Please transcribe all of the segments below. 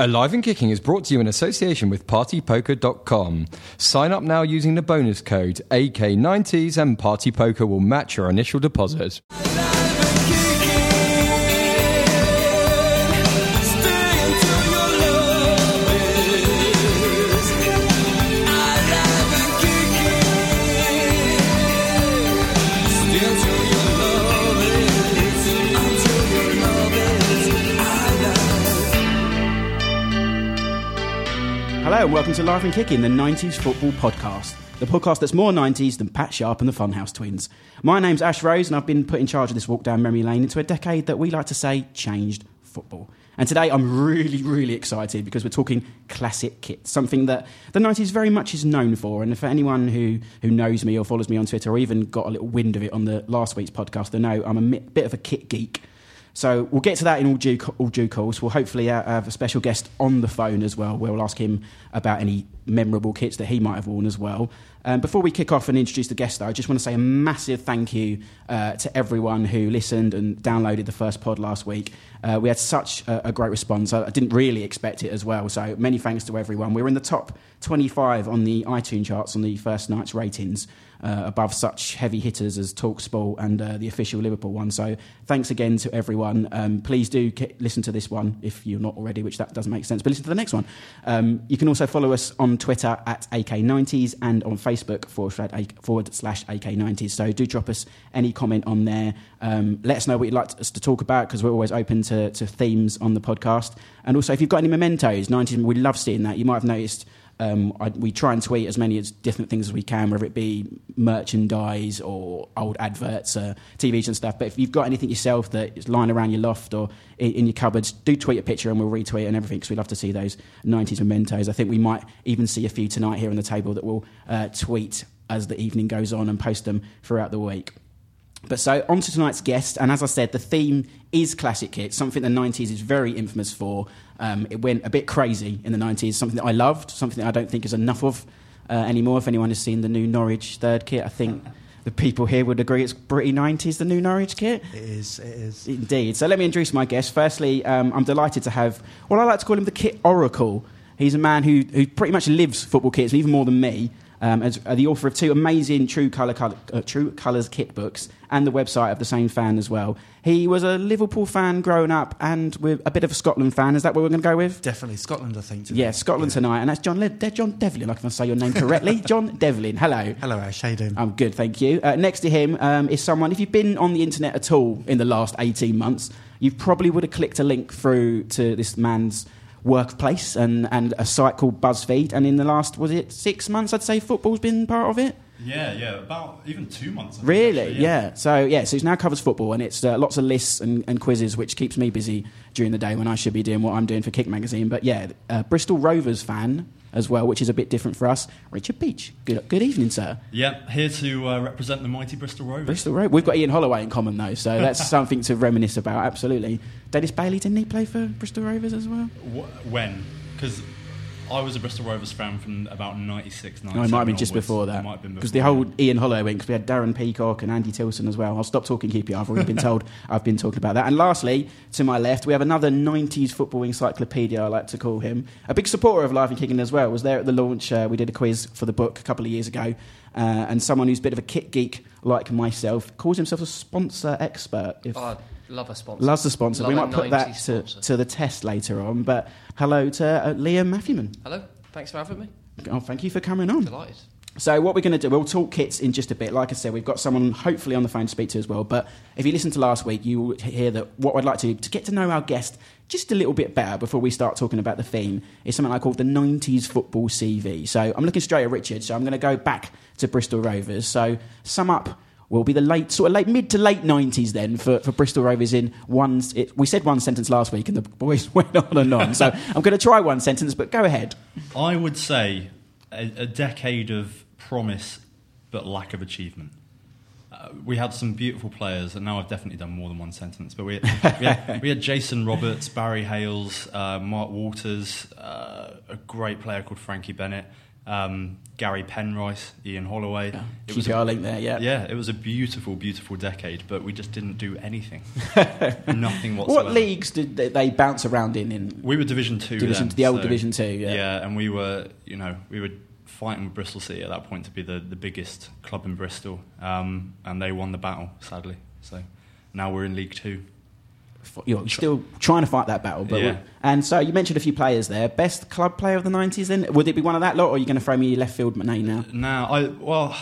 Alive and Kicking is brought to you in association with PartyPoker.com. Sign up now using the bonus code AK90s and PartyPoker will match your initial deposit. And welcome to Live and Kicking, the 90s football podcast. The podcast that's more 90s than Pat Sharp and the Funhouse Twins. My name's Ash Rose and I've been put in charge of this walk down memory lane into a decade that we like to say changed football. And today I'm really, really excited because we're talking classic kits, something that the 90s very much is known for. And for anyone who, who knows me or follows me on Twitter or even got a little wind of it on the last week's podcast, they know I'm a bit of a kit geek. So we'll get to that in all due, all due course. We'll hopefully uh, have a special guest on the phone as well. We'll ask him about any memorable kits that he might have worn as well. Um, before we kick off and introduce the guest, though, I just want to say a massive thank you uh, to everyone who listened and downloaded the first pod last week. Uh, we had such a, a great response. I, I didn't really expect it as well. So many thanks to everyone. We were in the top 25 on the iTunes charts on the first night's ratings uh, above such heavy hitters as Talksport and uh, the official Liverpool one. So thanks again to everyone. Um, please do k- listen to this one if you're not already, which that doesn't make sense, but listen to the next one. Um, you can also follow us on Twitter at AK90s and on Facebook forward slash, forward slash AK90s. So do drop us any comment on there. Um, let us know what you'd like us to talk about because we're always open to, to themes on the podcast. And also, if you've got any mementos, 90s, we love seeing that. You might have noticed um, I, we try and tweet as many as different things as we can, whether it be merchandise or old adverts, uh, TVs and stuff. But if you've got anything yourself that is lying around your loft or in, in your cupboards, do tweet a picture and we'll retweet and everything because we love to see those 90s mementos. I think we might even see a few tonight here on the table that we'll uh, tweet as the evening goes on and post them throughout the week. But so on to tonight's guest, and as I said, the theme is classic kit, something the 90s is very infamous for. Um, it went a bit crazy in the 90s, something that I loved, something that I don't think is enough of uh, anymore. If anyone has seen the new Norwich third kit, I think the people here would agree it's pretty 90s, the new Norwich kit. It is, it is. Indeed. So let me introduce my guest. Firstly, um, I'm delighted to have, well, I like to call him the kit oracle. He's a man who, who pretty much lives football kits, even more than me. Um, as uh, the author of two amazing True Colour, Colour uh, True Colours kit books and the website of the same fan as well. He was a Liverpool fan growing up and with a bit of a Scotland fan. Is that what we're going to go with? Definitely Scotland, I think. today. Yeah, Scotland tonight, and that's John Le- John Devlin. If I say your name correctly, John Devlin. Hello. Hello, Ash. How you doing? I'm good, thank you. Uh, next to him um, is someone. If you've been on the internet at all in the last 18 months, you probably would have clicked a link through to this man's workplace and, and a site called BuzzFeed. And in the last, was it six months? I'd say football's been part of it. Yeah, yeah, about even two months. Think, Really? actually, yeah. So yeah, so it now covers football, and it's uh, lots of lists and, and quizzes, which keeps me busy during the day when I should be doing what I'm doing for Kick Magazine. But yeah, uh, Bristol Rovers fan as well, which is a bit different for us. Richard Beach. Good good evening, sir. Yeah, here to uh, represent the mighty Bristol Rovers. Bristol Rovers. We've got Ian Holloway in common though, so that's something to reminisce about. Absolutely. Dennis Bailey didn't he play for Bristol Rovers as well? Wh- when? Because I was a Bristol Rovers fan from about 96, 97 No, it might have been just before that. might have been Because the before. whole Ian Holloway wing, because we had Darren Peacock and Andy Tillson as well. I'll stop talking QPR. I've already been told I've been talking about that. And lastly, to my left, we have another 90s football encyclopedia, I like to call him. A big supporter of Live and Kicking as well. Was there at the launch. Uh, we did a quiz for the book a couple of years ago. Uh, and someone who's a bit of a kit geek like myself calls himself a sponsor expert. If Oh, I love a sponsor. Loves the sponsor. Love we might put that to, to the test later on. But hello to uh, Liam Matthewman. Hello, thanks for having me. Oh, thank you for coming on. Delighted. So what we're going to do, we'll talk kits in just a bit. Like I said, we've got someone hopefully on the phone to speak to as well. But if you listen to last week, you will hear that what I'd like to do to get to know our guest just a little bit better before we start talking about the theme is something I call the 90s football CV. So I'm looking straight at Richard. So I'm going to go back to Bristol Rovers. So sum up will be the late, sort of late, mid to late 90s then for, for Bristol Rovers in one, it, we said one sentence last week and the boys went on and on. So I'm going to try one sentence, but go ahead. I would say a, a decade of promise but lack of achievement. Uh, we had some beautiful players, and now I've definitely done more than one sentence. But we, we, had, we had Jason Roberts, Barry Hayles, uh, Mark Walters, uh, a great player called Frankie Bennett, um, Gary Penrice, Ian Holloway. Yeah. It was a, link there, yeah. yeah, it was a beautiful, beautiful decade, but we just didn't do anything. Nothing whatsoever. What leagues did they, they bounce around in? in We were Division Two. division, then, the old so- Division Two, yeah. Yeah. and we were, you know, we were fighting with Bristol City at that point to be the, the biggest club in Bristol, um, and they won the battle, sadly. So now we're in League Two. F- You're still trying to fight that battle, but Yeah. and so you mentioned a few players there. Best club player of the nineties. Then would it be one of that lot, or are you going to throw me your left field name now? Now, I well,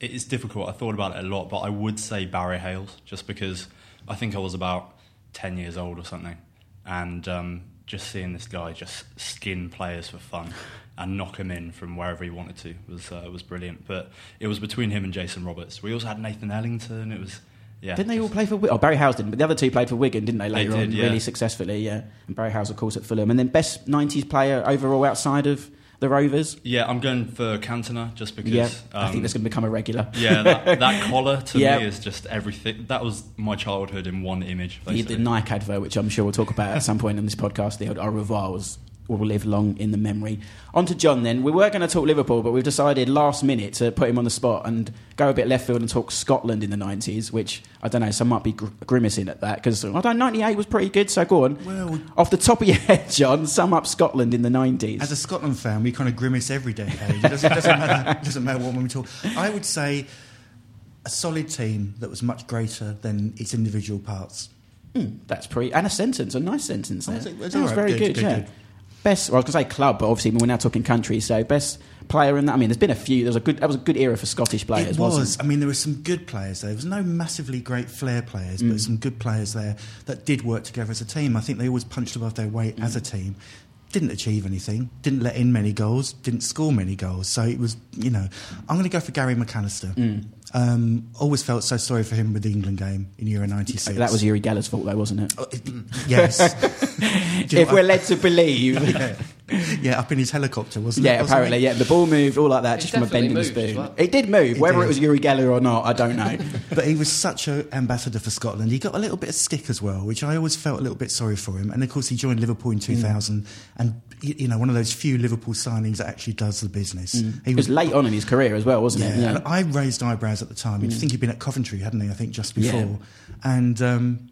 it is difficult. I thought about it a lot, but I would say Barry Hayles, just because I think I was about ten years old or something, and um, just seeing this guy just skin players for fun and knock him in from wherever he wanted to was uh, was brilliant. But it was between him and Jason Roberts. We also had Nathan Ellington. It was yeah. Didn't they all play for? Wi- Oh, Barry Hayles didn't, but the other two played for Wigan, didn't they? They Later did, on, yeah. really successfully, yeah. And Barry Hayles, of course, at Fulham, and then best nineties player overall outside of the Rovers. Yeah, I'm going for Cantona just because. yeah, I um, think that's going to become a regular. yeah, that, that collar to Yeah. me is just everything. That was my childhood in one image. The, the basically. Nike advert, which I'm sure we'll talk about at some point in this podcast, the old au revoir was will live long in the memory. On to John then. We were going to talk Liverpool, but we've decided last minute to put him on the spot and go a bit left field and talk Scotland in the 90s, which I don't know, some might be gr- grimacing at that because I don't 98 was pretty good, so go on. Well, Off the top of your head, John, sum up Scotland in the 90s. as a Scotland fan, we kind of grimace every decade. It doesn't, doesn't, matter, doesn't matter what one we talk. I would say a solid team that was much greater than its individual parts. Hmm, that's pretty. And a sentence, a nice sentence there. That was right, very good, good, good, yeah. good. Best, well, I was going to say club, but obviously we're now talking country, so best player in that. I mean, there's been a few. There was a good, that was a good era for Scottish players, it was. wasn't I mean, there were some good players there. There was no massively great flair players, Mm. but some good players there that did work together as a team. I think they always punched above their weight as a Mm. team. Didn't achieve anything. Didn't let in many goals. Didn't score many goals. So it was, you know, I'm going to go for Gary McAllister. Mm. Um, always felt so sorry for him with the England game in Euro '96. That was Uri Geller's fault, though, wasn't it? Oh, yes. If we're led to believe. Yeah. yeah, up in his helicopter, wasn't it? yeah, Wasn't apparently, it? yeah. The ball moved, all like that, It just from a definitely bend in the spoon. well. It did move, It whether did. it was Uri Geller or not, I don't know. But he was such an ambassador for Scotland. He got a little bit of stick as well, which I always felt a little bit sorry for him. And of course, he joined Liverpool Mm. in 2000, and you know, one of those few Liverpool signings that actually does the business. He Mm. It was late on in his career as well, wasn't yeah, it? and I raised eyebrows at the time. Mm. You'd think he'd been at Coventry, hadn't he? I think just Yeah. before, and. Um,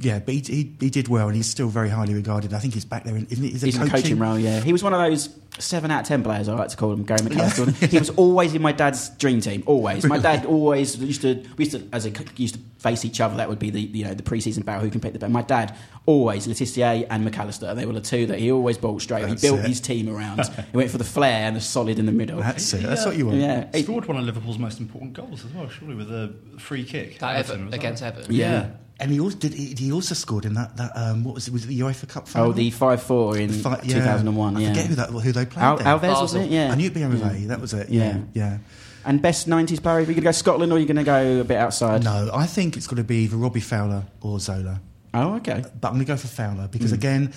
yeah, but he, he, he did well, and he's still very highly regarded. I think he's back there. In, isn't he? Is it He's in a coaching role, yeah. He was one of those seven out of ten players, I like to call him, Gary McAllister. he was always in my dad's dream team, always. My dad always used to, we used to, as a used to face each other. That would be the you know the pre-season battle who can pick the best. My dad always Le Tissier and McAllister. They were the two that he always bought straight. That's he built it. his team around. he went for the flair and the solid in the middle. That's it. That's what you want. yeah, He scored one of Liverpool's most important goals as well, surely with a free kick. That Everton, Ever- was that against right? Everton. yeah. And he also did. He, he also scored in that that um, what was it? Was it the UEFA Cup final? Oh, the five four in Fi- two thousand and one. I Yeah, forget who that who they played. Al- Alavés was it? Yeah, I knew it'd be MV. That was it. Yeah. Yeah, yeah. And best nineties player? Are you going to go Scotland or are you going to go a bit outside? No, I think it's going to be either Robbie Fowler or Zola. Oh, okay. But I'm going to go for Fowler because again,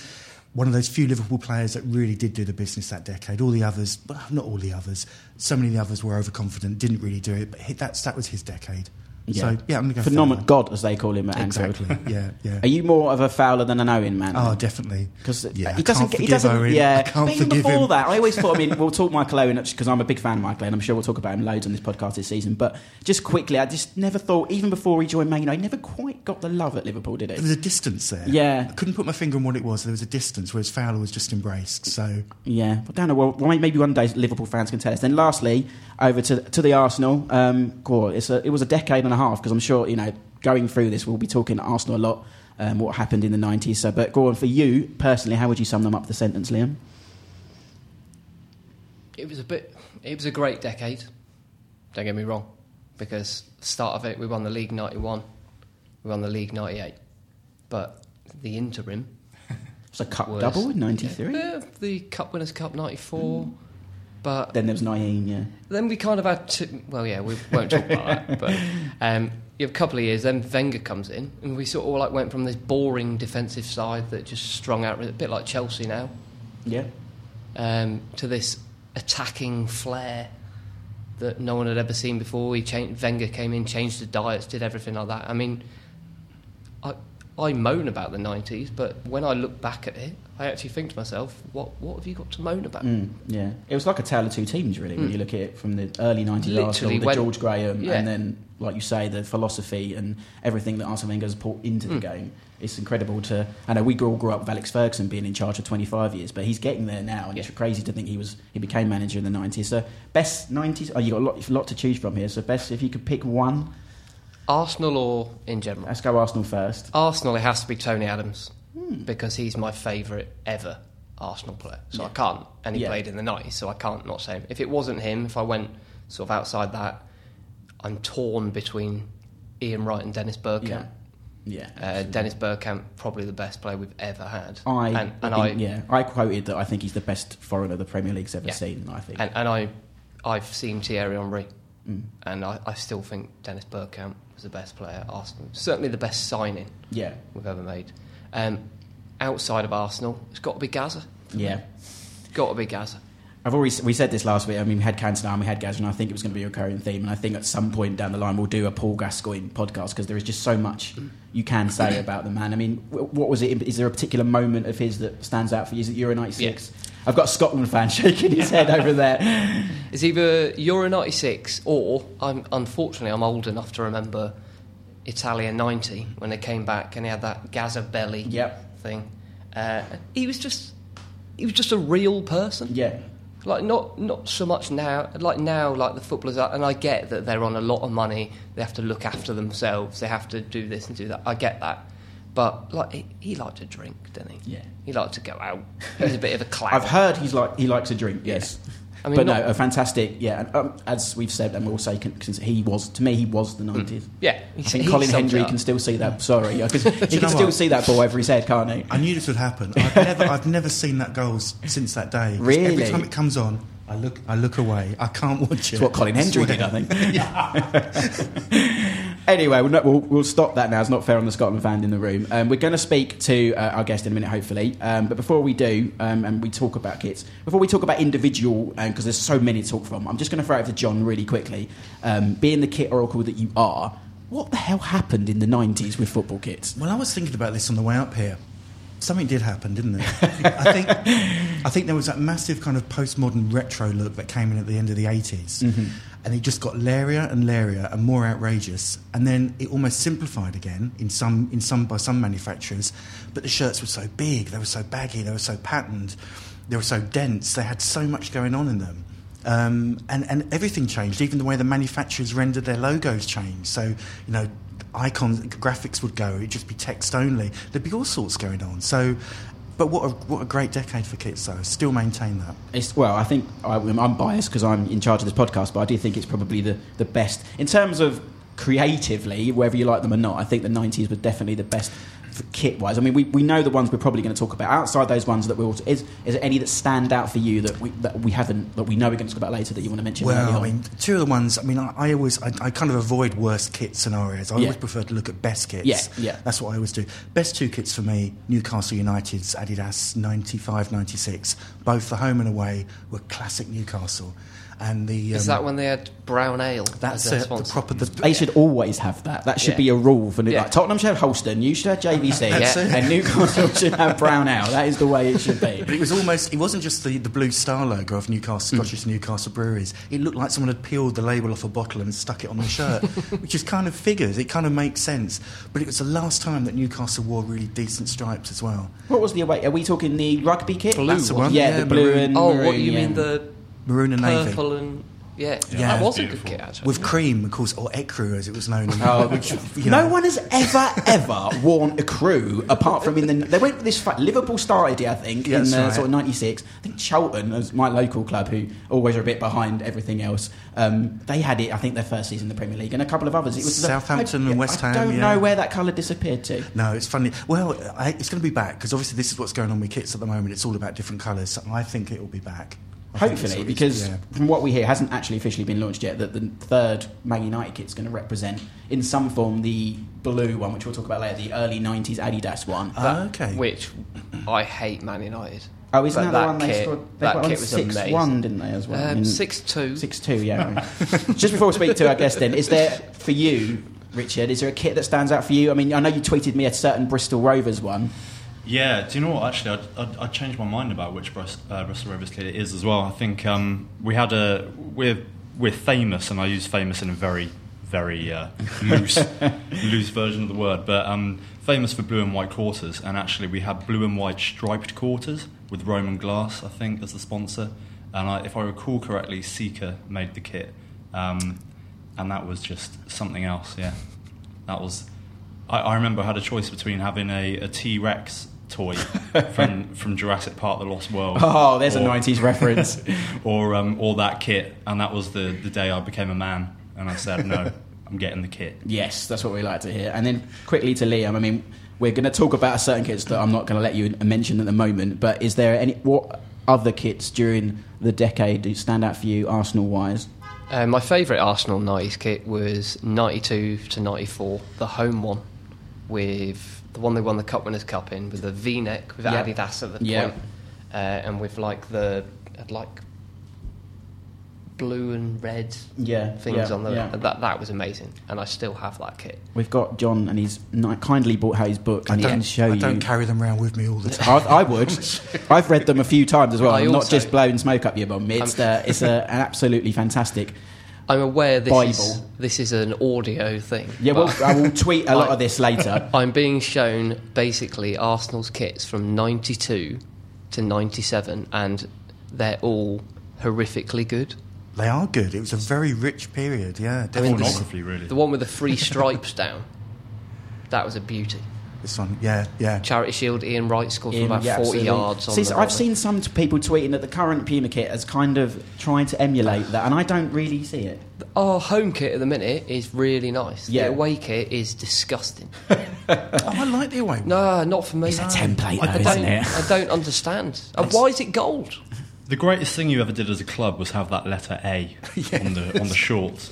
one of those few Liverpool players that really did do the business that decade. All the others, well, not all the others. So many of the others were overconfident, didn't really do it. But he, that's that was his decade. Yeah. So yeah, I'm to go Phenomenal. God, as they call him at Anfield. Exactly. yeah, yeah. Are you more of a Fowler than an Owen man? Oh, definitely. Because Yeah, he doesn't. get- he doesn't. Owen. Yeah, I even before him. that, I always thought. I mean, we'll talk Michael Owen because I'm a big fan of Michael Owen. I'm sure we'll talk about him loads on this podcast this season. But just quickly, I just never thought, even before he joined Man United, he never quite got the love at Liverpool, did it? There was a distance there. Yeah. I couldn't put my finger on what it was. There was a distance, whereas Fowler was just embraced. So Yeah, I don't know. Well, well, maybe one day Liverpool fans can tell us. Then, lastly, over to to the Arsenal. Um, God, it's a, it was a decade and a half because I'm sure you know going through this we'll be talking Arsenal a lot. Um, what happened in the 90s? So, but go on for you personally. How would you sum them up? The sentence, Liam. It was a bit. It was a great decade. Don't get me wrong, because the start of it, we won the league '91, we won the league '98, but the interim It's a cup was double in '93. Yeah, the Cup Winners' Cup '94, but Then there was Nayim, yeah. then we kind of had to. Well, yeah, we won't talk about that, but um, you have a couple of years. Then Wenger comes in, and we sort of like went from this boring defensive side that just strung out a bit like Chelsea now, Yeah. um, to this attacking flair that no one had ever seen before. He changed, Wenger came in, changed the diets, did everything like that. I mean, I, moan about the 90s, but when I look back at it, I actually think to myself, what, what have you got to moan about? Mm, yeah, it was like a tale of two teams, really, when Mm. you look at it from the early 90s Literally Arsenal, the when- George Graham, Yeah. and then, like you say, the philosophy and everything that Arsene Wenger has put into the Mm. game. It's incredible to. I know we all grew up with Alex Ferguson being in charge for 25 years, but he's getting there now, and it's Yeah. crazy to think he was he became manager in the 90s. So best 90s. Oh, you got a lot, a lot to choose from here. So best if you could pick one. Arsenal or in general? Let's go Arsenal first. Arsenal, it has to be Tony Adams Hmm. because he's my favourite ever Arsenal player. So Yeah. I can't, and he Yeah. played in the 90s, so I can't not say him. If it wasn't him, if I went sort of outside that, I'm torn between Ian Wright and Dennis Bergkamp. Yeah. Uh, Dennis Bergkamp, probably the best player we've ever had. I and, and I yeah, I quoted that I think he's the best foreigner the Premier League's ever Yeah. seen. I think. and, and I, I've seen Thierry Henry, Mm. and I, I still think Dennis Bergkamp was the best player at Arsenal. Certainly the best signing yeah, we've ever made. Um, outside of Arsenal, it's got to be Gaza. yeah. Got to be Gaza. I've already we said this last week. I mean, we had Cantona, and we had Gaz, and I think it was going to be a recurring theme. And I think at some point down the line we'll do a Paul Gascoigne podcast because there is just so much you can say about the man. I mean, what was it? Is there a particular moment of his that stands out for you? Is it Euro '96? I've got a Scotland fan shaking his head over there. It's either Euro 96 or, I'm, unfortunately, I'm old enough to remember Italia 90 when they came back and he had that Gaza belly Yep. thing. Uh, he was just he was just a real person. Yeah, Like not not so much now. Like now, like the footballers are, and I get that they're on a lot of money. They have to look after themselves. They have to do this and do that. I get that. But like he, he liked to drink, didn't he? Yeah. He liked to go out. He was a bit of a clown. I've heard he's like he likes a drink. Yes. I mean, but not- no, a fantastic, yeah. And, um, as we've said, and we'll say, since he was to me, he was the nineties. Yeah, I think he Colin Hendry can still see that. Sorry, because he can still what? see that ball over his head, can't he? I knew this would happen. I've never, I've never seen that goal since that day. Really? Every time it comes on, I look, I look away. I can't watch it. It's what Colin Hendry did, I think. Anyway, we'll, we'll, we'll stop that now. It's not fair on the Scotland fan in the room. Um, we're going to speak to uh, our guest in a minute, hopefully. Um, but before we do, um, and we talk about kits, before we talk about individual, because there's so many to talk from, I'm just going to throw it to John really quickly. Um, being the kit oracle that you are, what the hell happened in the 90s with football kits? Well, I was thinking about this on the way up here. Something did happen, didn't it? I think, I think there was that massive kind of postmodern retro look that came in at the end of the 80s. And it just got lairier and lairier and more outrageous. And then it almost simplified again in some, in some, by some manufacturers. But the shirts were so big, they were so baggy, they were so patterned, they were so dense, they had so much going on in them. Um, and, and everything changed. Even the way the manufacturers rendered their logos changed. So, you know, icons, graphics would go. It'd just be text only. There'd be all sorts going on. So, but what a, what a great decade for kits, though. Still maintain that. It's, well, I think I, I'm biased because I'm in charge of this podcast, but I do think it's probably the, the best in terms of creatively, whether you like them or not. I think the 90s were definitely the best kit wise. I mean, we, we know the ones we're probably going to talk about. Outside those ones that we will, is is there any that stand out for you that we that we haven't that we know we're going to talk about later that you want to mention? Well, I mean, two of the ones. I mean, I, I always, I, I kind of avoid worst kit scenarios. I Yeah. always prefer to look at best kits. Yeah, yeah. That's what I always do. Best two kits for me: Newcastle United's Adidas 95, 96. Both the home and away were classic Newcastle, and the Is um, that when they had brown ale? that's it. The proper the, They should always have that. That should Yeah. be a rule for New- Yeah. like Tottenham should have Holsten, you should have JVC, That's it. and Newcastle should have Brown Ale. That is the way it should be. But it was almost, it wasn't just the, the blue star logo of Newcastle, Scottish Newcastle Breweries. It looked like someone had peeled the label off a bottle and stuck it on the shirt, which is kind of figures. It kind of makes sense. But it was the last time that Newcastle wore really decent stripes as well. What was the away? Are we talking the rugby kit? Blue That's the one. one. Yeah, the blue maroon, and Oh, maroon, what you yeah. mean the maroon and navy. purple and yeah, Yeah. that was a good kit actually. With cream, of course, or ecru as it was known. Oh, which, you no one has ever, ever worn ecru apart from in the. They went for this. Fa- Liverpool started it, I think, Yeah, in that's uh, right. sort of '96. I think Charlton, as my local club, who always are a bit behind everything else, um, they had it. I think their first season in the Premier League, and a couple of others. It was the- Southampton I, and West Ham. I don't yeah. know where that colour disappeared to. No, it's funny. Well, I, it's going to be back because obviously this is what's going on with kits at the moment. It's all about different colours. So I think it will be back. I think that's Hopefully, what because yeah. from what we hear, hasn't actually officially been launched yet. That the third Man United kit's going to represent, in some form, the blue one, which we'll talk about later, the early '90s Adidas one. Ah, okay. Which I hate Man United. Oh, isn't But that, the that one they kit- scored? They that got one kit was six amazing. one, didn't they? As well, Um, In- six two. Six two, yeah. Just before we speak to our guest, then, is there for you Richard, is there a kit that stands out for you? I mean, I know you tweeted me a certain Bristol Rovers one. Yeah, do you know what? Actually, I, I, I changed my mind about which Brist, uh, Bristol Rovers kit it is as well. I think um, we had a we're we're famous, and I use famous in a very very uh, loose loose version of the word, but um, famous for blue and white quarters. And actually, we had blue and white striped quarters with Roman Glass, I think, as the sponsor. And I, if I recall correctly, Seeker made the kit, um, and that was just something else. Yeah, that was. I, I remember I had a choice between having a, a T Rex toy from from Jurassic Park: The Lost World. Oh, there's a 90s reference. or um, or that kit, and that was the the day I became a man, and I said no, I'm getting the kit. Yes, that's what we like to hear. And then quickly to Liam, I mean, we're going to talk about certain kits that I'm not going to let you mention at the moment, but is there any, what other kits during the decade do stand out for you, Arsenal wise? Uh, my favourite Arsenal 90s kit was 92 to 94, the home one, with the one they won the Cup Winners' Cup in, with the V neck, with Yep. Adidas at the Yep. point, uh, and with like the like blue and red Yeah, things yeah, on the. yeah. That, that was amazing, and I still have that kit. We've got John, and he's ni- kindly bought out his book, I and he don't, can show I you. I don't carry them around with me all the time. I, I would. I've read them a few times as well. I I'm not just blowing smoke up your bum. It's, uh, it's a, an absolutely fantastic. I'm aware this is this is an audio thing. Yeah, well, I will tweet a lot I- of this later. I'm being shown basically Arsenal's kits from 92 to 97, and they're all horrifically good. They are good. It was a very rich period. Yeah, I mean, definitely. Pornography, really. The one with the three stripes down, that was a beauty. This one, yeah, yeah. Charity Shield, Ian Wright scored from about yeah, 40 absolutely. yards on See, the so I've seen some people tweeting that the current Puma kit has kind of trying to emulate that, and I don't really see it. Our home kit at the minute is really nice. Yeah. The away kit is disgusting. Oh, I like the away one. No, not for me. It's a template, I though, don't, isn't it? I don't understand. And why is it gold? The greatest thing you ever did as a club was have that letter A on the on the shorts.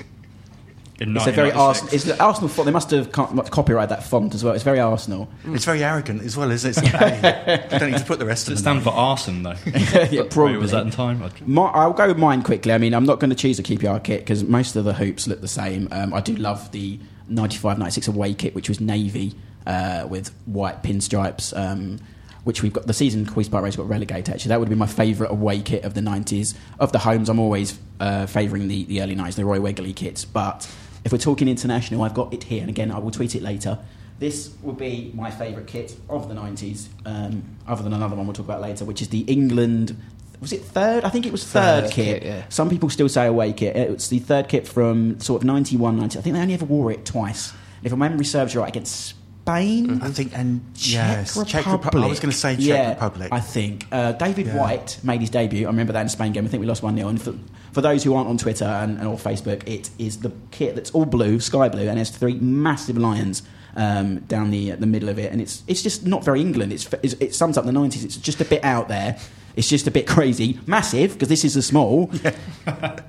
In It's a very 1996. Arsenal. It's the Arsenal font. They must have co- copyrighted that font as well. It's very Arsenal. It's very arrogant as well, isn't it? It's A. you don't need to put the rest Does of it them. stand for arson though? yeah, probably. Wait, was that in time? I- My, I'll go with mine quickly. I mean, I'm not going to choose a QPR kit because most of the hoops look the same. Um, I do love the 95-96 away kit, which was navy uh, with white pinstripes. Um, which we've got the season Queen's Park Race got relegated. Actually, that would be my favourite away kit of the 90s. Of the homes, I'm always uh, favouring the, the early 90s, the Roy Wegley kits. But if we're talking international, I've got it here, and again, I will tweet it later. This would be my favourite kit of the 90s, um, other than another one we'll talk about later, which is the England. Was it third? I think it was third, Third kit. kit, yeah. Some people still say away kit. It's the third kit from sort of 91, 90. I think they only ever wore it twice. If my memory serves you right, against Spain. I think, and Czech yes, Republic. Czech Republic. I was going to say Czech yeah, Republic. I think uh, David Yeah. White made his debut. I remember that in the Spain game. I think we lost one 0 And for, for those who aren't on Twitter and, and or Facebook, it is the kit that's all blue, sky blue, and has three massive lions um, down the the middle of it. And it's it's just not very England. It's, it's it sums up the nineties. It's just a bit out there. It's just a bit crazy, massive because this is a small,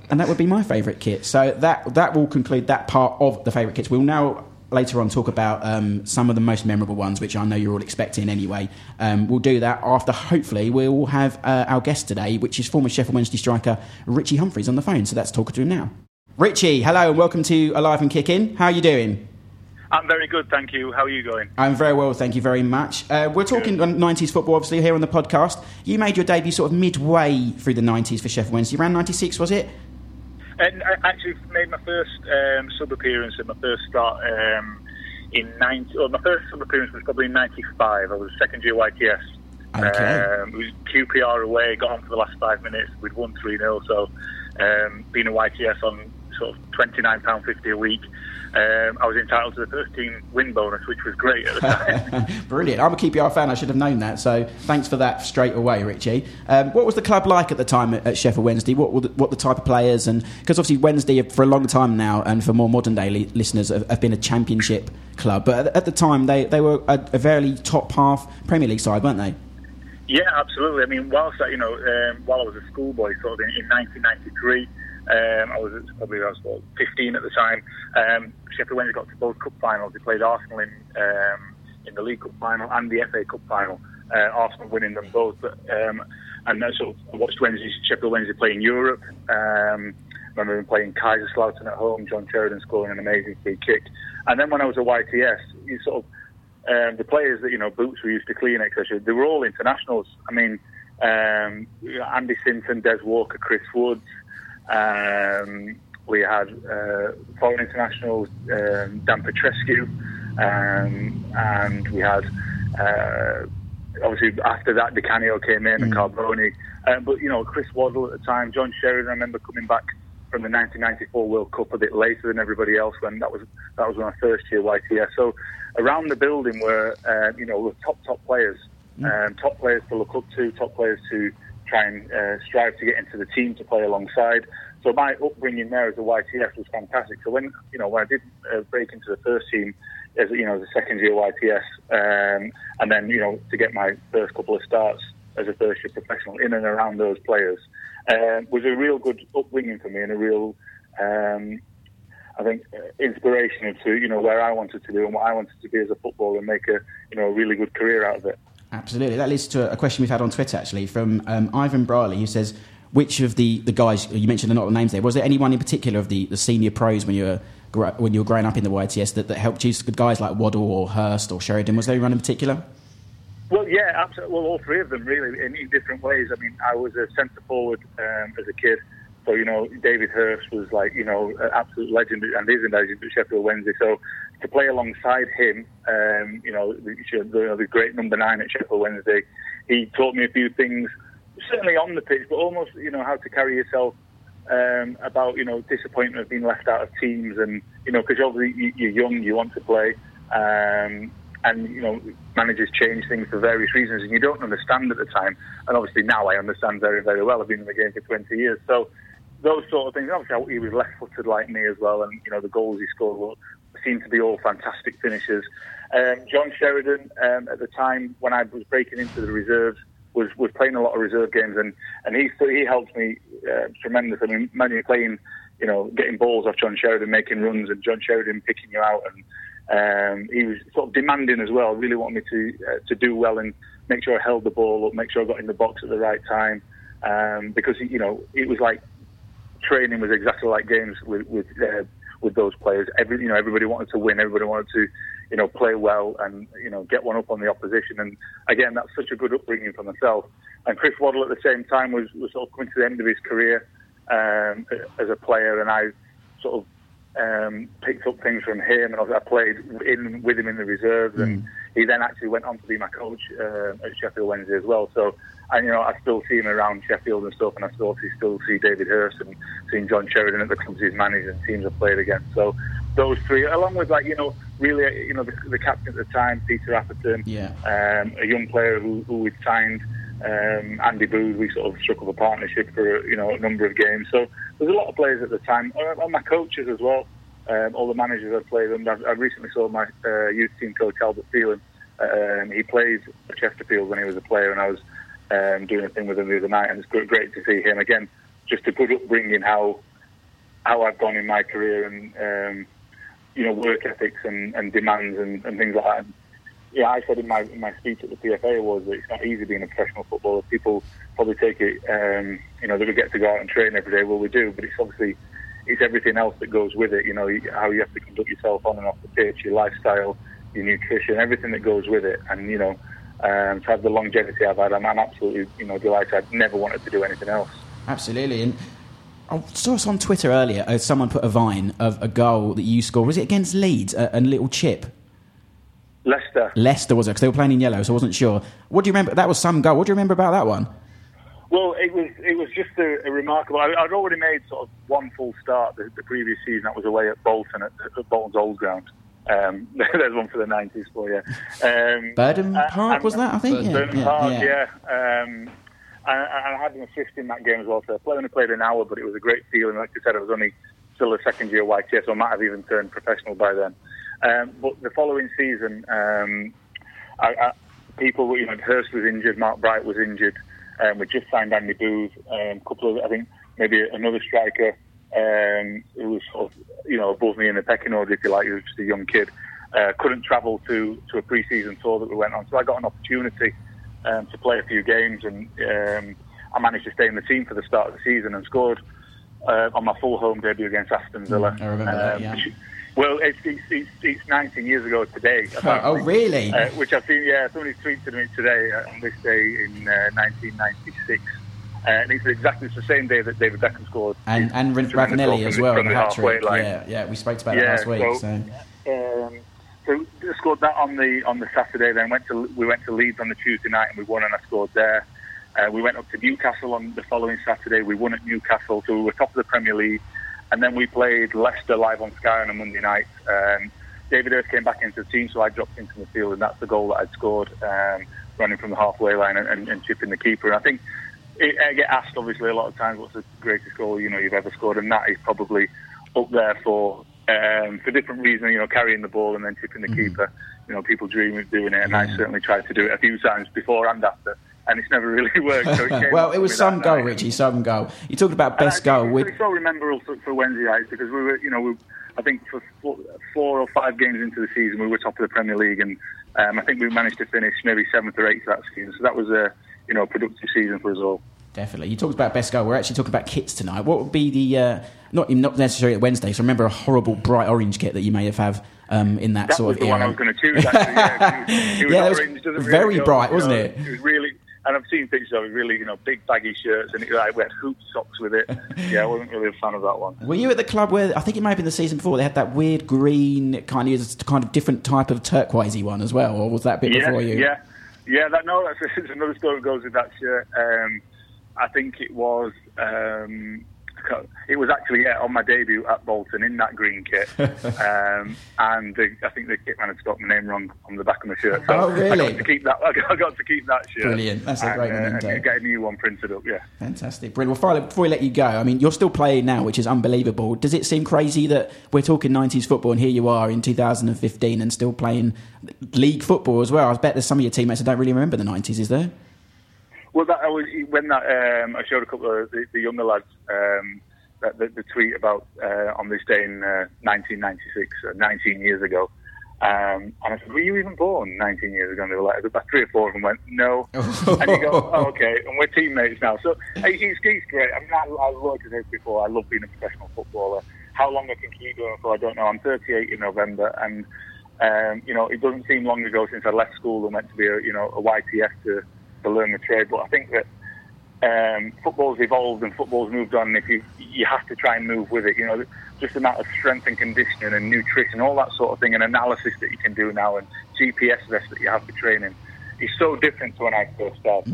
and that would be my favourite kit. So that that will conclude that part of the favourite kits. We'll now later on talk about um, some of the most memorable ones, which I know you're all expecting anyway. Um, we'll do that after. Hopefully, we'll have uh, our guest today, which is former Sheffield Wednesday striker Richie Humphreys on the phone. So let's talk to him now. Richie, hello and welcome to Alive and Kicking. How are you doing? I'm very good, thank you. How are you going? I'm very well, thank you very much. Uh, we're talking on 90s football, obviously, here on the podcast. You made your debut sort of midway through the 90s for Sheffield Wednesday, around 96, was it? And I actually made my first um, sub appearance and my first start um, in 90. Well, my first sub appearance was probably in 95. I was second year YTS. Okay. Um, it was QPR away, got on for the last five minutes. We'd won 3 0. So, um, being a YTS on sort of £29.50 a week, um, I was entitled to the first team win bonus, which was great at the time. Brilliant. I'm a QPR fan. I should have known that. So thanks for that straight away, Richie. Um, what was the club like at the time at, at Sheffield Wednesday? What were the, what the type of players and because obviously Wednesday for a long time now and for more modern day li- listeners have, have been a championship club, but at, at the time they, they were a, a very top half Premier League side, weren't they? Yeah, absolutely. I mean, whilst I, you know, um, while I was a schoolboy, sort of in, in 1993, um, I was probably I was what, 15 at the time. Um, Sheffield Wednesday got to both cup finals. They played Arsenal in um, in the League Cup final and the FA Cup final. Uh, Arsenal winning them both. But, um, and then sort of I watched Wednesday, Sheffield Wednesday play in Europe. Um, remember them playing Kaiserslautern at home, John Sheridan scoring an amazing free kick. And then when I was at YTS, you sort of um, the players that you know Boots we used to clean, etc. They were all internationals. I mean, um, Andy Sinton, Des Walker, Chris Woods. Um, we had uh, foreign internationals, um, Dan Petrescu, um, and we had uh, obviously after that Di Canio came in and Carboni. Um, but you know, Chris Waddle at the time, John Sheridan. I remember coming back from the 1994 World Cup a bit later than everybody else when that was that was my first year YTS. So around the building were uh, you know were top top players, um, top players to look up to, top players to try and uh, strive to get into the team to play alongside. So my upbringing there as a YTS was fantastic. So when you know when I did uh, break into the first team as you know a second year YTS, um, and then you know to get my first couple of starts as a first year professional in and around those players uh, was a real good upbringing for me and a real. Um, I think uh, inspiration to you know where I wanted to do and what I wanted to be as a footballer and make a you know a really good career out of it. Absolutely. That leads to a question we've had on Twitter actually from um, Ivan Briley who says, which of the, the guys, you mentioned a lot of names there, was there anyone in particular of the, the senior pros when you were when you were growing up in the YTS that, that helped you? Good guys like Waddle or Hirst or Sheridan, was there anyone in particular? Well, yeah, absolutely. Well, all three of them really in, in different ways. I mean, I was a centre forward um, as a kid. So, you know, David Hirst was like, you know, an absolute legend and is a legend at Sheffield Wednesday. So to play alongside him, um, you know, the, the, the great number nine at Sheffield Wednesday, he taught me a few things, certainly on the pitch, but almost, you know, how to carry yourself um, about, you know, disappointment of being left out of teams and, you know, because obviously you're young, you want to play. Um, and you know managers change things for various reasons, and you don't understand at the time. And obviously now I understand very, very well. I've been in the game for 20 years, so those sort of things. Obviously, he was left-footed like me as well, and you know the goals he scored were, seemed to be all fantastic finishes. Um, John Sheridan, um, at the time when I was breaking into the reserves, was was playing a lot of reserve games, and and he he helped me uh, tremendous. I mean, you're playing, you know, getting balls off John Sheridan, making runs, and John Sheridan picking you out, and um, he was sort of demanding as well. Really wanted me to uh, to do well and make sure I held the ball up, make sure I got in the box at the right time, um, because you know it was like training was exactly like games with with uh, with those players. Every you know everybody wanted to win, everybody wanted to you know play well and you know get one up on the opposition. And again, that's such a good upbringing for myself. And Chris Waddle at the same time was was sort of coming to the end of his career um, as a player, and I sort of um, picked up things from him, and I played in with him in the reserves, and he then actually went on to be my coach uh, at Sheffield Wednesday as well. So, and you know, I still see him around Sheffield and stuff, and I still see, still see David Hirst and seeing John Sheridan at the clubs he's managed and teams I've played against. So, those three, along with like you know, really, you know, the, the captain at the time, Peter Atherton, Yeah. um, a young player who, who we'd signed. Um, Andy Booth, we sort of struck up a partnership for you know a number of games. So there's a lot of players at the time, and my coaches as well. Um, all the managers I've played under. I I recently saw my uh, youth team coach Albert Phelan. Um, he played for Chesterfield when he was a player, and I was um, doing a thing with him the other night, and it's great, to see him again. Just a good upbringing, how how I've gone in my career, and um, you know work ethics and, and demands and, and things like that. And, yeah, I said in my in my speech at the PFA Awards that it's not easy being a professional footballer. People probably take it, um, you know, that we get to go out and train every day. Well, we do, but it's obviously it's everything else that goes with it. You know, how you have to conduct yourself on and off the pitch, your lifestyle, your nutrition, everything that goes with it. And you know, um, to have the longevity I've had, I'm, I'm absolutely you know delighted. I've never wanted to do anything else. Absolutely. And I saw us on Twitter earlier. Uh, someone put a vine of a goal that you scored. Was it against Leeds? A, a little chip. Leicester. Leicester was it? Because they were playing in yellow, so I wasn't sure. What do you remember? That was some goal. What do you remember about that one? Well, it was it was just a, a remarkable. I, I'd already made sort of one full start the, the previous season. That was away at Bolton at, at Bolton's old ground. Um, there's one for the nineties for you. Um, Burnden uh, Park and- was that? I think. Yeah, Burnden yeah, Park, yeah. yeah. Um, and, and I had an assist in that game as well. So I only played an hour, but it was a great feeling. Like I said, I was only still a second year YTS, so I might have even turned professional by then. Um, but the following season, um, I, I, people, were- you know, Hirst was injured, Mark Bright was injured. Um, we just signed Andy Booth, a um, couple of, I think, maybe another striker um, who was sort of, you know, above me in the pecking order, if you like. He was just a young kid. Uh, couldn't travel to, to a pre-season tour that we went on, so I got an opportunity um, to play a few games, and um, I managed to stay in the team for the start of the season and scored uh, on my full home debut against Aston Villa. I remember that, yeah. which- well, it's, it's, it's, it's 19 years ago today. Oh, really? Uh, which I've seen, yeah, somebody tweeted me today uh, on this day in uh, 1996. Uh, and it's exactly it's the same day that David Beckham scored. and and Ravanelli as well, the hat halfway trick. line. Yeah, yeah, we spoke about it Yeah, last week. so- So, Um, so scored that on the on the Saturday. Then went to we went to Leeds on the Tuesday night and we won and I scored there. Uh, we went up to Newcastle on the following Saturday. We won at Newcastle, so we were top of the Premier League. And then we played Leicester live on Sky on a Monday night. Um, David Hirst came back into the team, so I dropped into the field, and that's the goal that I'd scored, um, running from the halfway line and, and, and chipping the keeper. And I think it, I get asked, obviously, a lot of times, what's the greatest goal you know you've ever scored, and that is probably up there for um, for different reasons. You know, carrying the ball and then tipping the keeper. You know, people dream of doing it, and I certainly tried to do it a few times before and after, and it's never really worked. So it well, it was some goal, night. Richie, some goal. You talked about I best goal it's with. really so memorable for, for Wednesday nights because we were, you know, we, I think for four, four or five games into the season, we were top of the Premier League, and um, I think we managed to finish maybe seventh or eighth that season. So that was a, you know, a productive season for us all. Definitely. You talked about best goal. We're actually talking about kits tonight. What would be the uh, not not necessarily at Wednesday? So remember a horrible bright orange kit that you may have had um, in that, That sort was of the era. one I was going to choose. Actually, yeah, it was, it Yeah, was orange, really very go, bright, wasn't know, it? It was really, and I've seen pictures of it. Really, you know, big baggy shirts, and it, like, we had hoop socks with it. Yeah, I wasn't really a fan of that one. Were you at the club where I think it may have been the season before they had that weird green kind of kind of different type of turquoisey one as well, or was that a bit yeah, before you? Yeah, yeah. That no, that's another story goes with that shirt. Um, I think it was. Um, it was actually yeah, on my debut at Bolton in that green kit, um, and the, I think the kit man had spelled my name wrong on the back of my shirt. So Oh, I really? got to keep that. I got, I got to keep that shirt. Brilliant. That's a and, great uh, and get a new one printed up. Yeah. Fantastic, brilliant. Well, Farley, before we let you go, I mean, you're still playing now, which is unbelievable. Does it seem crazy that we're talking 90s football and here you are in 2015 and still playing league football as well? I bet there's some of your teammates that don't really remember the 90s, is there? Well, that I was when that um, I showed a couple of the, the younger lads um, that, the, the tweet about uh, on this day in uh, 1996, uh, 19 years ago. Um, and I said, "Were you even born 19 years ago?" And they were like, about three or four of them went, "No." and you go, "Oh, okay." And we're teammates now, so he's, he's great. I mean, I, I've worked with him before. I love being a professional footballer. How long I can keep going for, I don't know. I'm 38 in November, and um, you know, it doesn't seem long ago since I left school and went to be a you know a YTF to to learn the trade. But I think that um, football's evolved and football's moved on. And if you you have to try and move with it, you know, just the amount of strength and conditioning and nutrition, all that sort of thing, and analysis that you can do now, and GPS vests that you have for training, is so different to when I first started.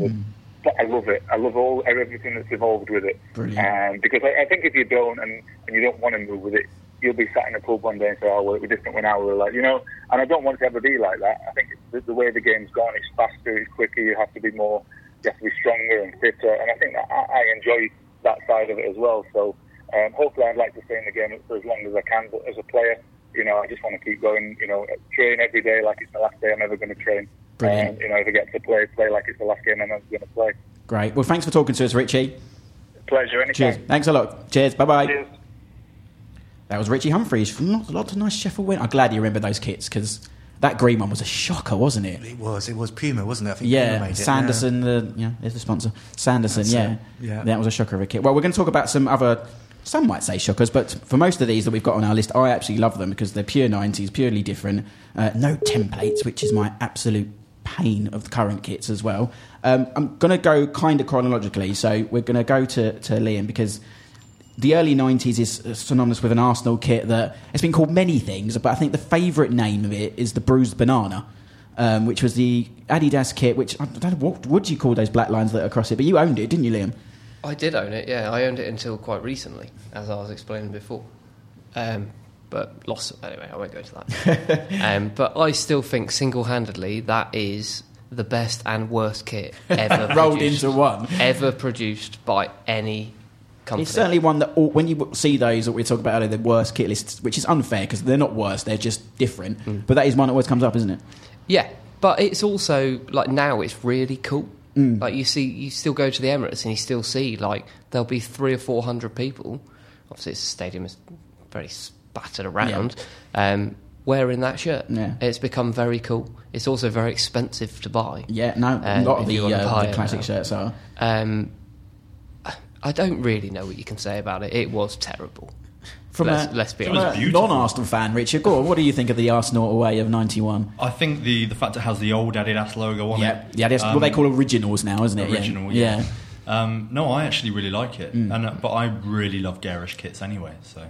But I love it. I love all everything that's evolved with it. Um, because I, I think if you don't and, and you don't want to move with it, you'll be sat in a pub one day and say, "Oh, well, it was different when I was like," you know. And I don't want it to ever be like that. I think the, the way the game's gone, it's faster, it's quicker. You have to be more, you have to be stronger and fitter. And I think that I, I enjoy that side of it as well. So um, hopefully, I'd like to stay in the game for as long as I can. But as a player, you know, I just want to keep going. You know, train every day like it's the last day I'm ever going to train. Brilliant. Um, you know, if I get to play, play like it's the last game I'm ever going to play. Great. Well, thanks for talking to us, Richie. Pleasure. Anytime. Cheers. Thanks a lot. Cheers. Bye bye. That was Richie Humphreys from lots, lots of nice Sheffield win. I'm glad you remember those kits because that green one was a shocker, wasn't it? It was. It was Puma, wasn't it? I think Puma Yeah, made it. Sanderson, the yeah, there's the sponsor. Sanderson, yeah. yeah. that was a shocker of a kit. Well, we're going to talk about some other, some might say shockers, but for most of these that we've got on our list, I absolutely love them because they're pure '90s, purely different. Uh, no templates, which is my absolute pain of the current kits as well. Um, I'm going to go kind of chronologically, so we're going to go to to Liam because the early 90s is synonymous with an Arsenal kit that it's been called many things, but I think the favourite name of it is the Bruised Banana, um, which was the Adidas kit, which I don't know, what would you call those black lines that are across it? But you owned it, didn't you, Liam? I did own it, yeah. I owned it until quite recently, as I was explaining before. Um, but lost anyway. I won't go to that. um, but I still think single-handedly that is the best and worst kit ever Rolled produced, into one. ever produced by any It's certainly one that, all, when you see those that we talk about earlier, the worst kit lists, which is unfair because they're not worse, they're just different. Mm. But that is one that always comes up, isn't it? Yeah, but it's also like now it's really cool. Mm. Like you see, you still go to the Emirates and you still see like there'll be three or four hundred people. Obviously, a stadium is very spattered around. Um, wearing that shirt, Yeah. it's become very cool. It's also very expensive to buy. Yeah, no, a Um, lot of the, uh, the classic shirts are. Um, I don't really know what you can say about it. It was terrible. From let's, a, let's be from honest. a non-Arsenal fan, Richard, go on, what do you think of the Arsenal away of '91? I think the, the fact it has the old Adidas logo on Yeah, it. yeah, that's what um, they call originals now, isn't it? Original. yeah. Yeah. Um, no, I actually really like it, Mm. and uh, but I really love garish kits anyway. So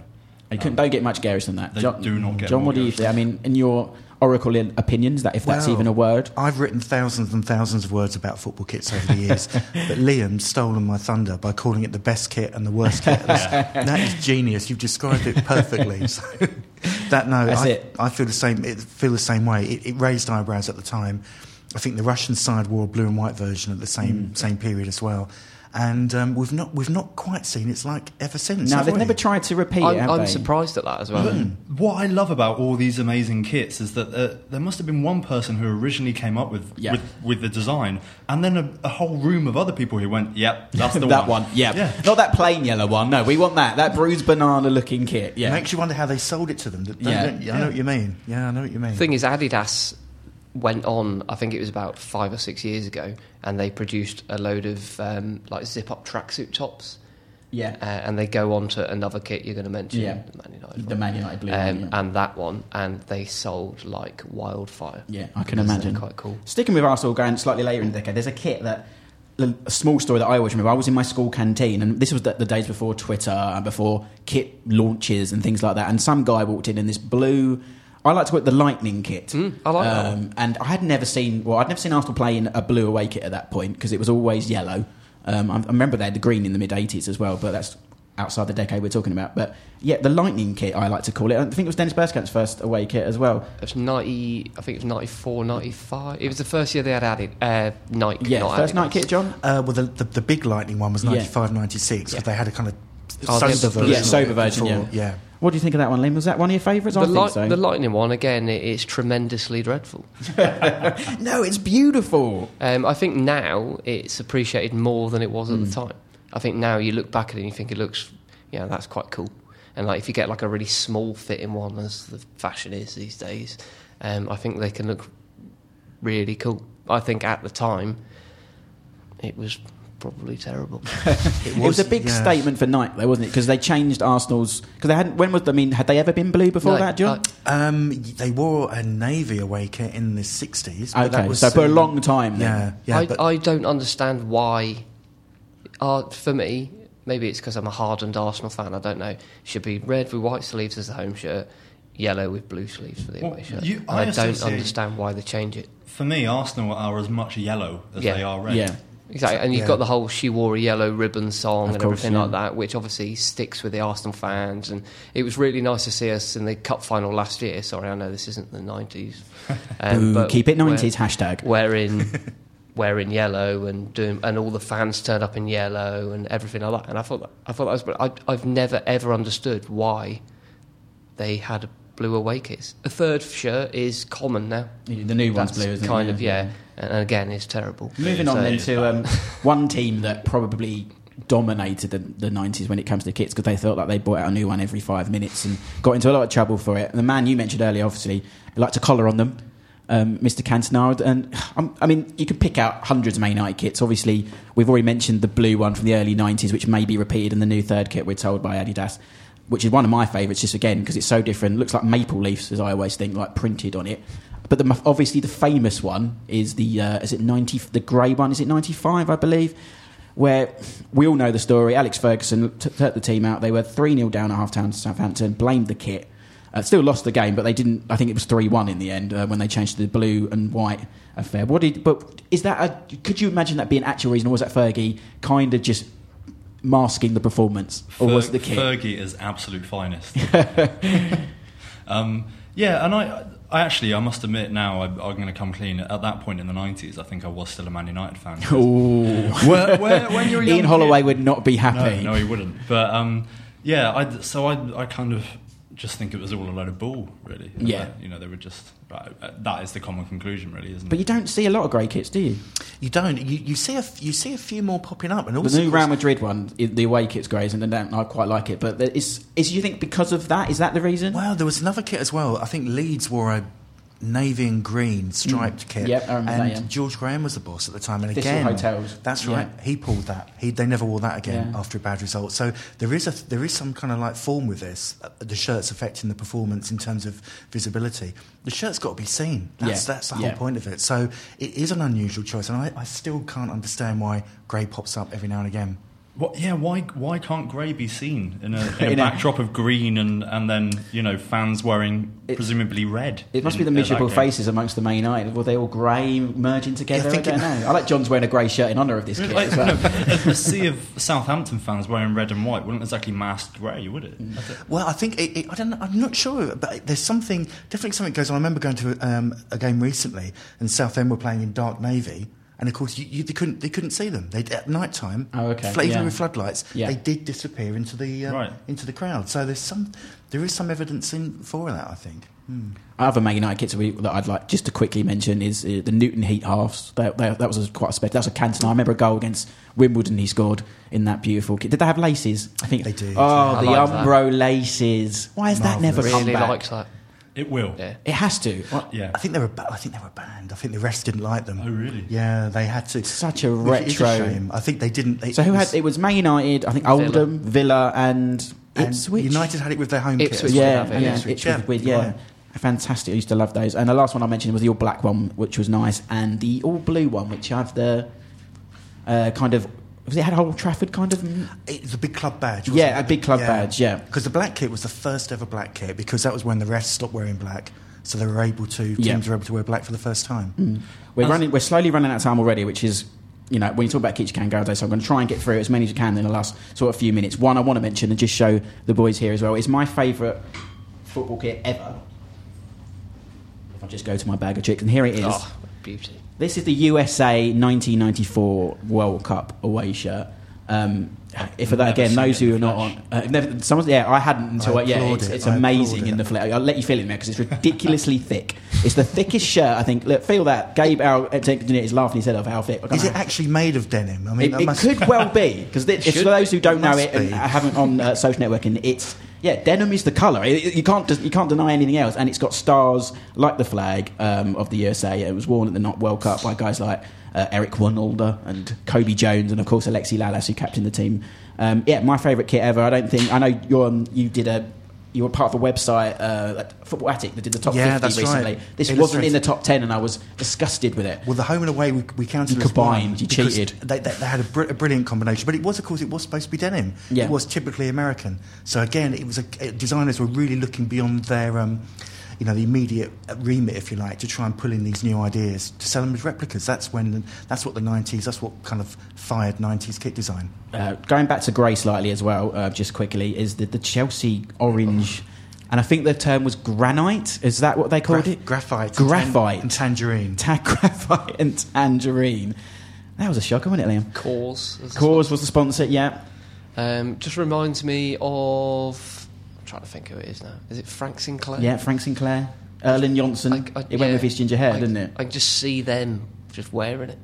You couldn't, don't get much garish than that. They John, do not get John, more what do you garish. think? I mean, in your oracle in- opinions, that if that's Well, even a word, I've written thousands and thousands of words about football kits over the years, but Liam's stolen my thunder by calling it the best kit and the worst kit. That is genius. You've described it perfectly. So, that no, That's I, it. I feel the same. It feel the same way. It, it raised eyebrows at the time. I think the Russian side wore a blue and white version at the same Mm. same period as well. And um, we've not we've not quite seen its like ever since. no, have they've we? never tried to repeat it. I'm, Have I'm they? surprised at that as well. what I love about all these amazing kits is that uh, there must have been one person who originally came up with Yeah. with, with the design, and then a, a whole room of other people who went, "Yep, that's the that one." one, yeah. yeah. not that plain yellow one. No, we want that. That bruised banana looking kit. It Yeah, makes you wonder how they sold it to them. Don't- Yeah. don't you? I know what you mean. Yeah, I know what you mean. thing is, Adidas went on. I think it was about five or six years ago, and they produced a load of um, like zip-up tracksuit tops. yeah. Uh, and they go on to another kit you're going to mention, Yeah. the Man United, The. Man United blue um, one, yeah. and that one, and they sold like wildfire. Yeah, I can imagine. Quite cool. Sticking with Arsenal, going slightly later in the decade, there's a kit that a small story that I always remember. I was in my school canteen, and this was the, the days before Twitter and before kit launches and things like that. And some guy walked in in this blue. I like to call it the Lightning kit. Mm, I like that um, And I had never seen, well, I'd never seen Arsenal play in a blue away kit at that point because it was always yellow. Um, I, I remember they had the green in the mid 80s as well, but that's outside the decade we're talking about. But yeah, the Lightning kit, I like to call it. I think it was Dennis Bergkamp's first away kit as well. It was 90, I think it was 94, 95. It was the first year they had added uh, Nike. Yeah, not first Adidas. night kit, John? Uh, well, the, the, the big lightning one was Yeah. 95, 96, Yeah. because they had a kind of Oh, sober version. Yeah, sober version, before. yeah. yeah. What do you think of that one, Liam? Was that one of your favourites? I The, think so. the Lightning one, again, it, it's tremendously dreadful. no, it's beautiful. Um, I think now it's appreciated more than it was at the time. I think now you look back at it and you think it looks, yeah, that's quite cool. And like if you get like a really small fitting one, as the fashion is these days, um, I think they can look really cool. I think at the time it was probably terrible. It was, a big yeah. statement for Nike, though, wasn't it? Because they changed Arsenal's. Because they hadn't. When was? I mean, had they ever been blue before No, that, John? uh, Um, they wore a navy away kit in the 60s. okay, that was, so for a long time. Then. Yeah, yeah. I, but I don't understand why. Uh, for me, maybe it's because I'm a hardened Arsenal fan. I don't know. Should be red with white sleeves as the home shirt, yellow with blue sleeves for the Well, away shirt. you- I I, don't understand why they change it. For me, Arsenal are as much yellow as Yeah. they are red. Yeah. Exactly, and you've Yeah. got the whole "She Wore a Yellow Ribbon" song Of and course, everything yeah. like that, which obviously sticks with the Arsenal fans. And it was really nice to see us in the cup final last year. Sorry, I know this isn't the nineties. Um, Boo, keep it 90s, hashtag. Wearing wearing yellow and doing, and all the fans turned up in yellow and everything like that. And I thought that, I thought that was. br- I, I've never ever understood why they had blue away kits. A third shirt is common now. The new one's That's blue, isn't it? kind of yeah. And again, it's terrible. Moving on So- then to um, one team that probably dominated the, the 90s when it comes to kits because they felt like they bought out a new one every five minutes and got into a lot of trouble for it. And the man you mentioned earlier, obviously, liked to collar on them, um, Mr. Cantona. And um, I mean, you could pick out hundreds of Man United kits. Obviously, we've already mentioned the blue one from the early 90s, which may be repeated in the new third kit, we're told by Adidas. Which is one of my favourites, just again because it's so different. Looks like maple leaves, as I always think, like printed on it. But the, obviously, the famous one is the uh, is it ninety the grey one? Is it ninety five? I believe. Where we all know the story. Alex Ferguson t- took the team out. They were three 0 down at half time to Southampton. Blamed the kit. Uh, still lost the game, but they didn't. I think it was three one in the end uh, when they changed to the blue and white affair. What did? But is that a? Could you imagine that being actual reason, or was that Fergie kind of just masking the performance, or was it the kit? Fergie is absolute finest. um, yeah, and I, I actually, I must admit now, I, I'm going to come clean. At that point in the '90s, I think I was still a Man United fan. Ooh. Where- where- when you're Ian Holloway kid- would not be happy. No, no, he wouldn't. But um, yeah, I, so I, I kind of just think it was all a load of bull, really. Yeah. Uh, you know, they were just Uh, that is the common conclusion, really, isn't But it? But you don't see a lot of grey kits, do you? you don't. You, you see a f- you see a few more popping up, and also The new Real Madrid one, the away kit's greys, and I don't- I quite like it. But there is, is you think because of that, is that the reason? Well, there was another kit as well. I think Leeds wore a navy and green striped kit. Mm. Yep, I remember and that, yeah. George Graham was the boss at the time. And Thistle again, Hotels. that's Yeah. right. He pulled that. He they never wore that again Yeah. after a bad result. So there is a there is some kind of like form with this. Uh, The shirts affecting the performance in terms of visibility. The shirt's got to be seen. That's Yeah. that's the whole Yeah. point of it. So it is an unusual choice, and I, I still can't understand why grey pops up every now and again. What, yeah, why why can't grey be seen in a, in a In a- backdrop of green and, and then you know fans wearing It- presumably red? It must in- be the miserable faces amongst the Man United. Were they all grey merging together? I I, don't it- know. I like John's wearing a grey shirt in honour of this kit. Like, as well. no, a, a sea of Southampton fans wearing red and white wouldn't exactly mask grey, would it? Mm. Well, I think it, it, I don't. know, I'm not sure, but there's something definitely something goes on. I remember going to um, a game recently, and Southend were playing in dark navy, and of course you, you, they couldn't they couldn't see them. They at night time, Oh, okay, even yeah. with floodlights, Yeah. they did disappear into the um, Right. into the crowd. So there's some there is some evidence in for that. I think. Other Man United kits that I'd like just to quickly mention is uh, the Newton Heath halves. That, that, that was a, quite a special. That was a Cantona. I remember a goal against Wimbledon he scored in that beautiful kit. Did they have laces? I think They did, Oh, yeah. the I like that. Umbro laces. Why has that never Marvellous. come Really back? likes that. It will. Yeah. It has to. What- Yeah. I think they were. ba- I think they were banned. I think the rest didn't like them. Oh, really? Yeah, they had to. Such a Which is retro. shame. I think they didn't. They, So who it had it was Man United, I think Villa. Oldham, Villa, and and Ipswich. United had it with their home Ipswich kit. would yeah, have it, yeah, yeah. Ipswich Yeah, with, yeah. right. Fantastic. I used to love those. And the last one I mentioned was the all black one, which was nice, and the all blue one, which have the uh, kind of was it had Old Trafford kind of It's a big club badge. wasn't Yeah, it? a big club badge, yeah. Because the black kit was the first ever black kit because that was when the rest stopped wearing black, so they were able to Yeah. teams were able to wear black for the first time. Mm. We're As- running. We're slowly running out of time already, which is. You know, when you talk about kits, you can go so I'm going to try and get through as many as you can in the last sort of few minutes. One I want to mention and just show the boys here as well is my favourite football kit ever. If I just go to my bag of chicks, and here it is. Oh, beauty. This is the USA 1994 World Cup away shirt. Um, if that again, those who are not on, uh, never, someone, yeah, I hadn't until I yeah, it's, it. it's amazing in the flesh. I'll let you feel it there because it's ridiculously thick. It's the thickest shirt I think. Look, feel that. Gabe, our engineer, is laughing He said off how thick. Is know. it actually made of denim? I mean, It, it must- could well be because for those who don't know it and haven't on uh, social networking, it's yeah, denim is the it- you can't you can't deny anything else, and it's got stars like the flag um, of the USA. It was worn at the Not World Cup by guys like uh, Eric Wynalda and Cobi Jones, and of course Alexi Lalas, who captained the team. Um, yeah, my favourite kit ever. I don't think I know on, you did a. You were part of a website, uh, Football Attic, that did the top Yeah, 50 that's recently. right. This wasn't in the top 10, and I was disgusted with it. Well, the home and away we, we counted You as combined, you cheated. They, they, they had a, br- a brilliant combination, but it was, of course, it was supposed to be denim. Yeah. It was typically American. So again, it was a, designers were really looking beyond their, um, you know, the immediate remit, if you like, to try and pull in these new ideas to sell them as replicas. That's when that's what the '90s. That's what kind of fired '90s kit design. uh, going back to grey slightly as well, uh, just quickly, is the, the Chelsea orange, and I think the term was granite. Is that what they called Graph- it? graphite, and Graphite. tan- and tangerine. Ta- graphite and tangerine. That was a shocker, wasn't it, Liam? Coors. Coors was the sponsor, yeah. Um, just reminds me of. I'm trying to think who it is now. Is it Frank Sinclair? Yeah, Frank Sinclair, Erland Johnsen. I- I- it went yeah. with his ginger hair, I, didn't it? I can just see them just wearing it.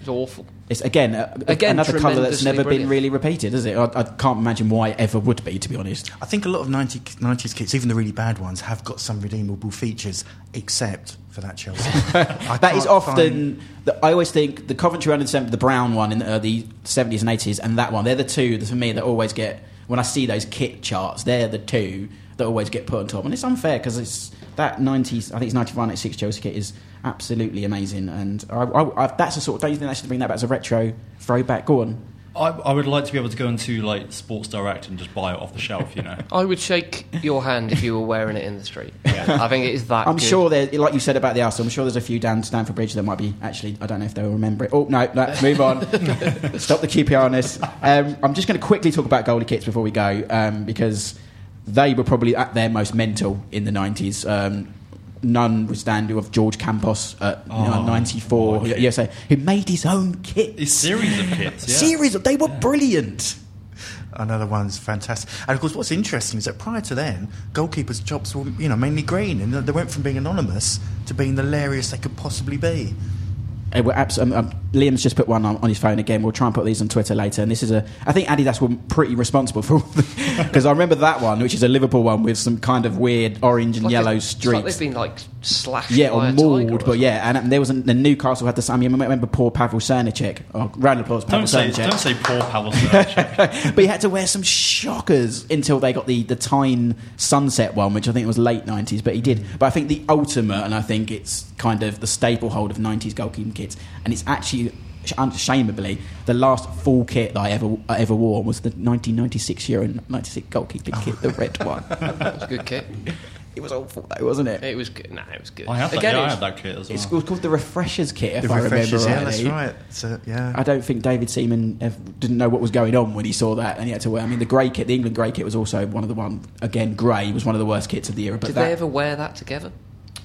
It's awful. It's again, uh, Again, another colour that's tremendously never been really repeated, is it? I, I can't imagine why it ever would be, to be honest. I think a lot of 90, 90s kits, even the really bad ones, have got some redeemable features, except for that Chelsea. That is often. find- The, I always think the Coventry under the brown one in uh, the seventies and eighties, and that one. They're the two that for me that always get when I see those kit charts. They're the two that always get put on top, and it's unfair because it's that nineties. I think it's 95, 96 Chelsea kit is absolutely amazing, and I, I, I, that's the sort. Of, don't you think they should bring that back as a retro throwback? Go on. I, I would like to be able to go into like Sports Direct and just buy it off the shelf, you know. I would shake your hand if you were wearing it in the street. I think it is that. I'm good. sure there, like you said about the Arsenal, I'm sure there's a few down Stamford Bridge that might be actually. I don't know if they'll remember it. Oh no, no move on. Stop the QPR on this. Um, I'm just going to quickly talk about goalie kits before we go um, because they were probably at their most mental in the 90s. Um, none withstand of George Campos at Oh, 94, okay. USA, who made his own kit. A series of kits, yeah. Series, of- they were brilliant. Another one's fantastic. And of course, what's interesting is that prior to then, goalkeepers' jobs were, you know, mainly green, and they went from being anonymous to being the hilarious they could possibly be. Uh, we're abs- um, um, Liam's just put one on, on his phone again. We'll try and put these on Twitter later. And this is a, I think Adidas were pretty responsible for because I remember that one, which is a Liverpool one with some kind of weird orange and Like yellow it- it's like streaks. they've been like slashed Yeah, by or a mauled, tiger or but yeah, and there was a, the Newcastle had the same. I remember poor Pavel Srnicek. Oh, round of applause, Pavel Don't Say, don't say poor Pavel Srnicek. but he had to wear some shockers until they got the the Tyne Sunset one, which I think was late nineties. But he did. But I think the ultimate, and I think it's kind of the staple hold of nineties goalkeeping kits, and it's actually. sh- Unashamedly, the last full kit that I ever I ever wore was the 1996 Euro 96 goalkeeping kit, the red one. that was a good kit. It was awful though, wasn't it? It was good. Nah, it was good. I had that, Again, yeah, I had that kit as well. It's called called the Refreshers kit, if The I remember refreshers, rightly. yeah, that's right. So, yeah. I don't think David Seaman ev- didn't know what was going on when he saw that, and he had to wear. I mean, the grey kit, the England grey kit, was also one of the one again. Grey was one of the worst kits of the era. But Did that, they ever wear that together?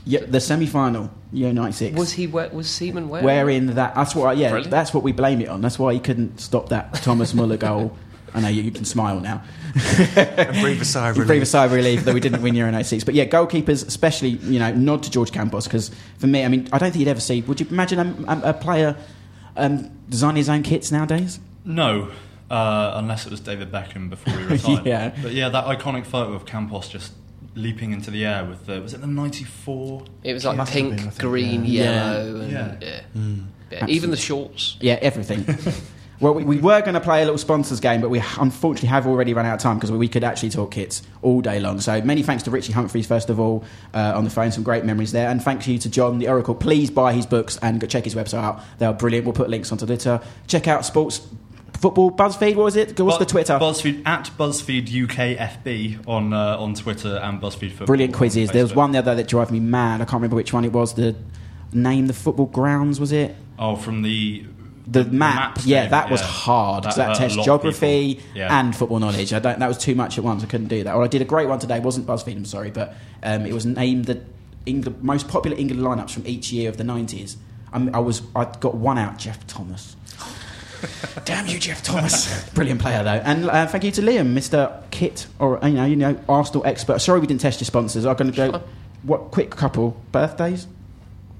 yeah, the semi-final, Euro '96. Was he we- was Seaman wearing? wearing that? That's what. Yeah, Brilliant. that's what we blame it on. That's why he couldn't stop that Thomas Muller goal. I know you, you can smile now. and breathe a sigh of You breathe a relief. sigh of relief that we didn't win Euro '96. But yeah, goalkeepers, especially, you know, nod to George Campos because for me, I mean, I don't think you'd ever see. Would you imagine a, a, a player um, designing his own kits nowadays? No, uh, unless it was David Beckham before he retired. Yeah. But yeah, that iconic photo of Campos just leaping into the air with the was it the '94? It was like Must pink, been, think, green, yeah. yellow, and Yeah. yeah. Hmm. Yeah, even the shorts. Yeah, everything. Well, we, we were going to play a little sponsors game, but we unfortunately have already run out of time because we could actually talk kits all day long. So many thanks to Richie Humphreys, first of all, uh, on the phone. Some great memories there. And thanks you to John, the Oracle. Please buy his books and go check his website out. They are brilliant. We'll put links onto Twitter. Check out Sports Football BuzzFeed. What was it? What's the Twitter? BuzzFeed at BuzzFeed UK FB on uh, on Twitter and BuzzFeed Football. Brilliant on quizzes. There was one the other that drove me mad. I can't remember which one it was. The name the football grounds was it? Oh, from the the map, maps yeah, thing, that was yeah. hard because that, hurt tests geography. Yeah. and football knowledge. I don't, that was too much at once. I couldn't do that. Well, I did a great one today. It wasn't BuzzFeed, I'm sorry, but um, it was named the England, most popular England lineups from each year of the 90s. I'm, I was, I got one out, Geoff Thomas. Damn you, Geoff Thomas! Brilliant player though, and uh, thank you to Liam, Mr. Kit, or you know, you know, Arsenal expert. Sorry, we didn't test your sponsors. I'm going to go. What quick couple birthdays?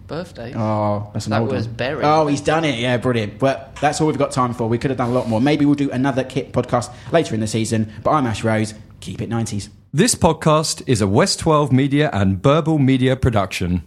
Birthday. Oh, that's an That old was one. Berry. Oh, he's done it. Yeah, brilliant. But that's all we've got time for. We could have done a lot more. Maybe we'll do another kit podcast later in the season. But I'm Ash Rose. Keep it 90s. This podcast is a West 12 Media and Burble Media production.